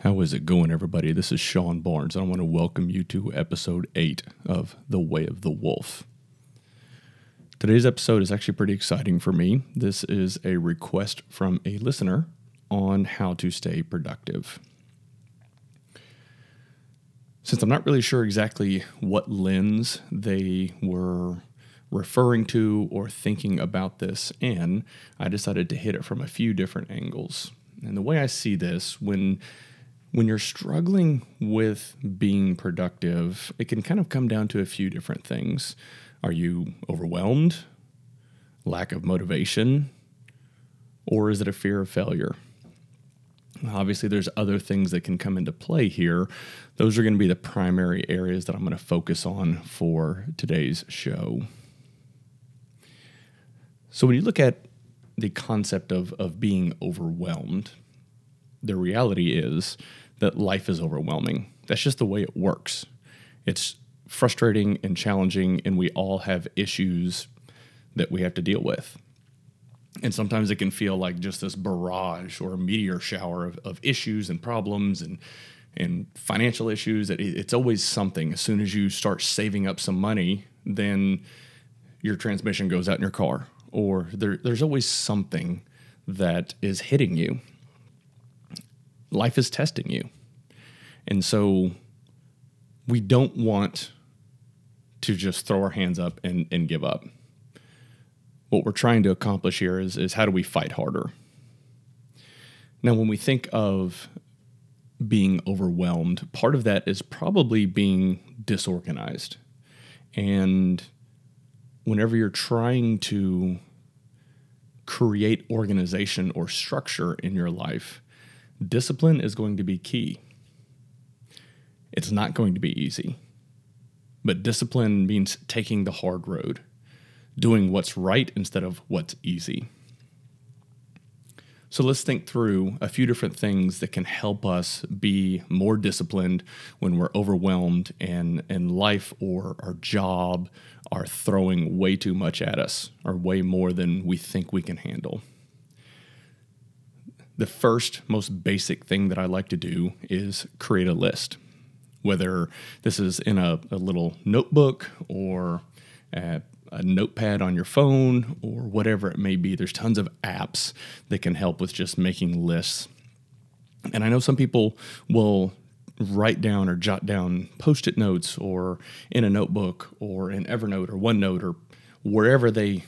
How is it going, everybody? This is Sean Barnes, I want to welcome you to episode 8 of The Way of the Wolf. Today's episode is actually pretty exciting for me. This is a request from a listener on how to stay productive. Since I'm not really sure exactly what lens they were referring to or thinking about this in, I decided to hit it from a few different angles. And the way I see this, when when you're struggling with being productive, it can kind of come down to a few different things. Are you overwhelmed? Lack of motivation? Or is it a fear of failure? Obviously, there's other things that can come into play here. Those are going to be the primary areas that I'm going to focus on for today's show. So, when you look at the concept of, of being overwhelmed, the reality is that life is overwhelming. That's just the way it works. It's frustrating and challenging, and we all have issues that we have to deal with. And sometimes it can feel like just this barrage or a meteor shower of, of issues and problems and and financial issues. It, it's always something. As soon as you start saving up some money, then your transmission goes out in your car, or there, there's always something that is hitting you life is testing you. And so we don't want to just throw our hands up and, and give up. What we're trying to accomplish here is, is how do we fight harder? Now, when we think of being overwhelmed, part of that is probably being disorganized. And whenever you're trying to create organization or structure in your life, discipline is going to be key. It's not going to be easy, but discipline means taking the hard road, doing what's right instead of what's easy. So let's think through a few different things that can help us be more disciplined when we're overwhelmed and, and life or our job are throwing way too much at us or way more than we think we can handle the first, most basic thing that I like to do is create a list. Whether this is in a, a little notebook or a, a notepad on your phone or whatever it may be, there's tons of apps that can help with just making lists. And I know some people will write down or jot down post it notes or in a notebook or in Evernote or OneNote or wherever they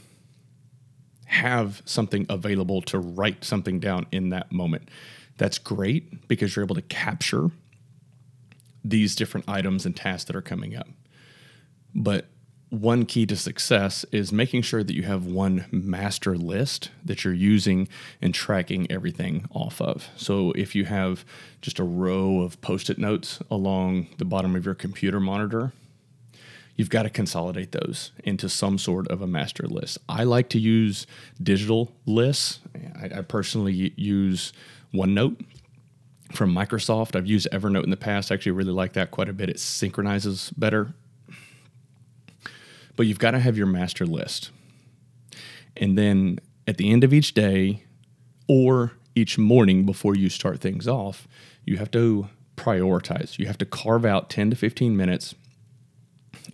have something available to write something down in that moment. That's great because you're able to capture these different items and tasks that are coming up. But one key to success is making sure that you have one master list that you're using and tracking everything off of. So if you have just a row of post it notes along the bottom of your computer monitor, you've got to consolidate those into some sort of a master list. I like to use digital lists. I, I personally use OneNote from Microsoft. I've used Evernote in the past. I actually really like that quite a bit. It synchronizes better. But you've got to have your master list. And then at the end of each day or each morning before you start things off, you have to prioritize. You have to carve out 10 to 15 minutes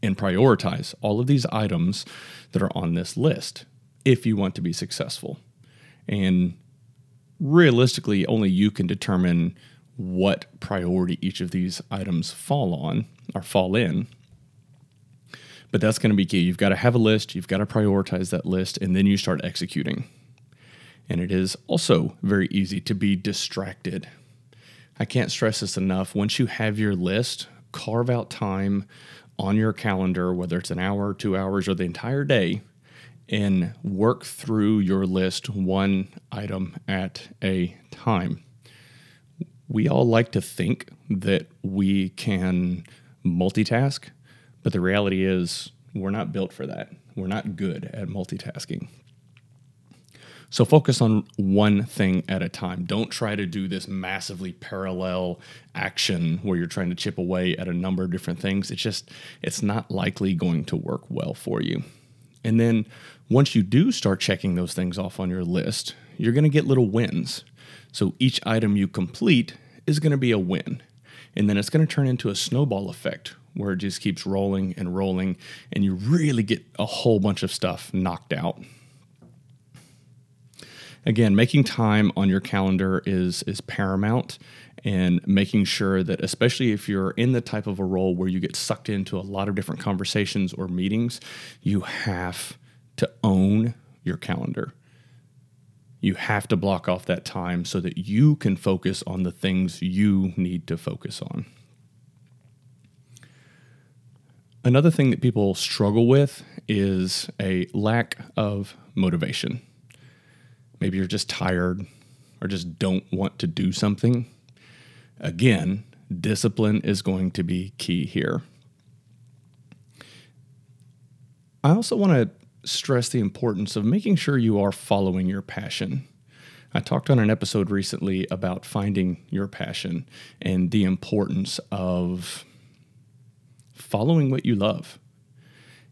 and prioritize all of these items that are on this list if you want to be successful. And realistically, only you can determine what priority each of these items fall on or fall in. But that's going to be key. You've got to have a list, you've got to prioritize that list, and then you start executing. And it is also very easy to be distracted. I can't stress this enough. Once you have your list, carve out time on your calendar, whether it's an hour, two hours, or the entire day, and work through your list one item at a time. We all like to think that we can multitask, but the reality is we're not built for that. We're not good at multitasking. So focus on one thing at a time. Don't try to do this massively parallel action where you're trying to chip away at a number of different things. It's just, it's not likely going to work well for you. And then once you do start checking those things off on your list, you're going to get little wins. So each item you complete is going to be a win. And then it's going to turn into a snowball effect where it just keeps rolling and rolling, and you really get a whole bunch of stuff knocked out. Again, making time on your calendar is is paramount and making sure that especially if you're in the type of a role where you get sucked into a lot of different conversations or meetings, you have to own your calendar. You have to block off that time so that you can focus on the things you need to focus on. Another thing that people struggle with is a lack of motivation. Maybe you're just tired or just don't want to do something. Again, discipline is going to be key here. I also want to stress the importance of making sure you are following your passion. I talked on an episode recently about finding your passion and the importance of following what you love.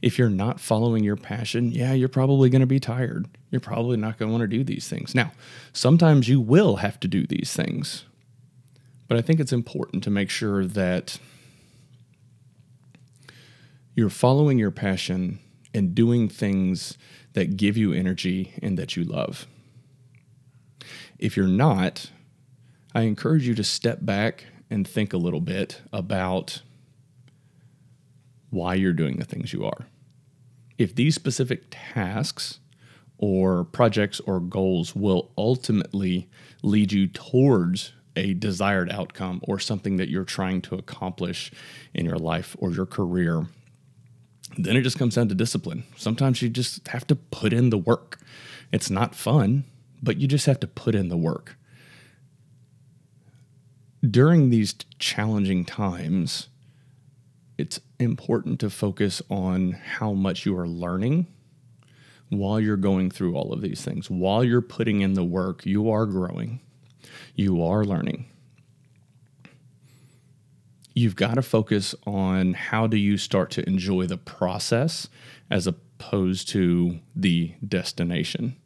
If you're not following your passion, yeah, you're probably going to be tired. You're probably not going to want to do these things. Now, sometimes you will have to do these things, but I think it's important to make sure that you're following your passion and doing things that give you energy and that you love. If you're not, I encourage you to step back and think a little bit about why you're doing the things you are. If these specific tasks or projects or goals will ultimately lead you towards a desired outcome or something that you're trying to accomplish in your life or your career, then it just comes down to discipline. Sometimes you just have to put in the work. It's not fun, but you just have to put in the work. During these challenging times, it's important to focus on how much you are learning while you're going through all of these things. While you're putting in the work, you are growing, you are learning. You've got to focus on how do you start to enjoy the process as opposed to the destination.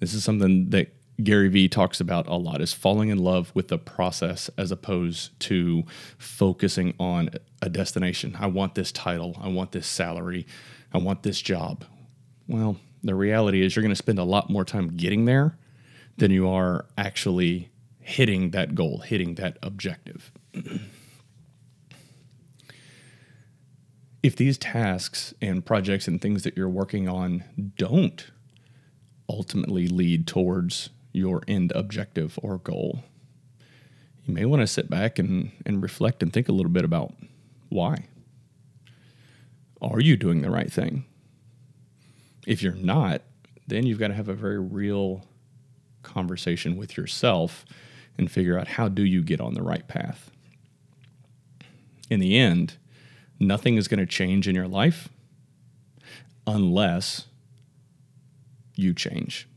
This is something that Gary Vee talks about a lot is falling in love with the process as opposed to focusing on a destination. I want this title, I want this salary, I want this job. Well, the reality is you're going to spend a lot more time getting there than you are actually hitting that goal, hitting that objective. if these tasks and projects and things that you're working on don't ultimately lead towards your end objective or goal, you may want to sit back and, and reflect and think a little bit about why. Are you doing the right thing? If you're not, then you've got to have a very real conversation with yourself and figure out how do you get on the right path. In the end, nothing is going to change in your life unless you change.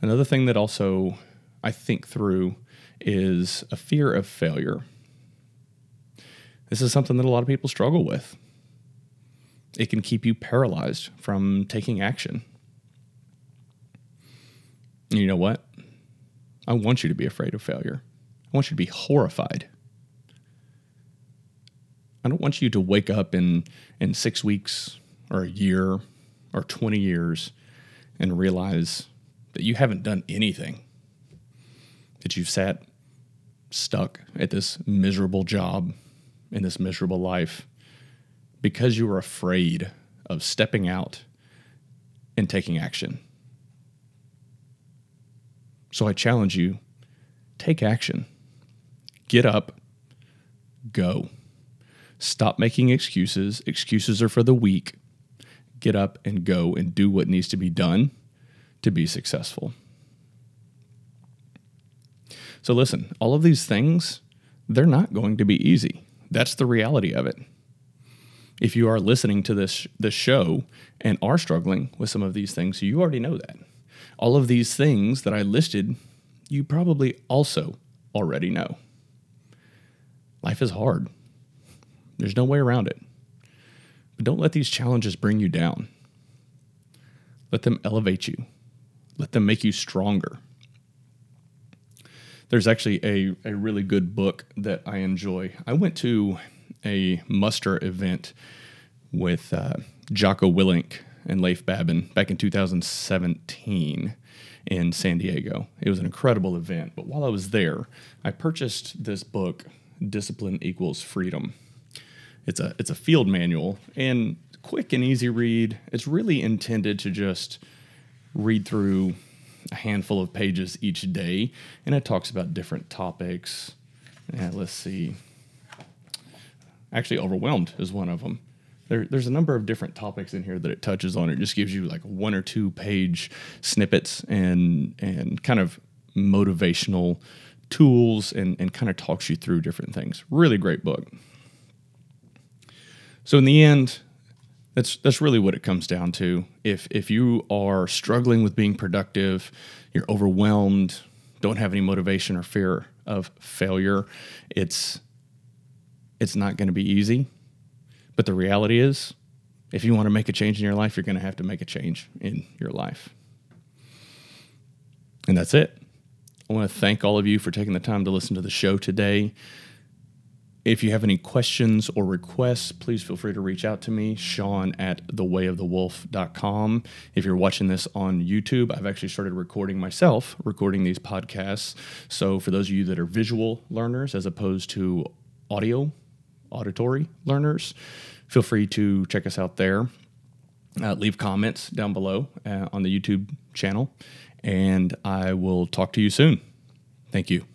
Another thing that also I think through is a fear of failure. This is something that a lot of people struggle with. It can keep you paralyzed from taking action. And you know what? I want you to be afraid of failure. I want you to be horrified. I don't want you to wake up in, in six weeks or a year or 20 years and realize that you haven't done anything, that you've sat stuck at this miserable job in this miserable life because you were afraid of stepping out and taking action. So I challenge you take action. Get up, go. Stop making excuses. Excuses are for the weak. Get up and go and do what needs to be done to be successful. So, listen, all of these things, they're not going to be easy. That's the reality of it. If you are listening to this, this show and are struggling with some of these things, you already know that. All of these things that I listed, you probably also already know. Life is hard, there's no way around it. But don't let these challenges bring you down. Let them elevate you. Let them make you stronger. there's actually a, a really good book that I enjoy. I went to a muster event with uh, Jocko Willink and Leif Babin back in 2017 in San Diego. It was an incredible event. But while I was there, I purchased this book, Discipline Equals Freedom. It's a it's a field manual and quick and easy read. It's really intended to just read through a handful of pages each day, and it talks about different topics. Let's see. Actually, overwhelmed is one of them. There, there's a number of different topics in here that it touches on. It just gives you like one or two page snippets and and kind of motivational tools and, and kind of talks you through different things. Really great book. So in the end, that's that's really what it comes down to. If if you are struggling with being productive, you're overwhelmed, don't have any motivation or fear of failure, it's it's not going to be easy. But the reality is, if you want to make a change in your life, you're going to have to make a change in your life. And that's it. I want to thank all of you for taking the time to listen to the show today. If you have any questions or requests, please feel free to reach out to me, Sean at thewayofthewolf.com. If you're watching this on YouTube, I've actually started recording myself, recording these podcasts. So for those of you that are visual learners as opposed to audio auditory learners, feel free to check us out there. Uh, leave comments down below uh, on the YouTube channel, and I will talk to you soon. Thank you.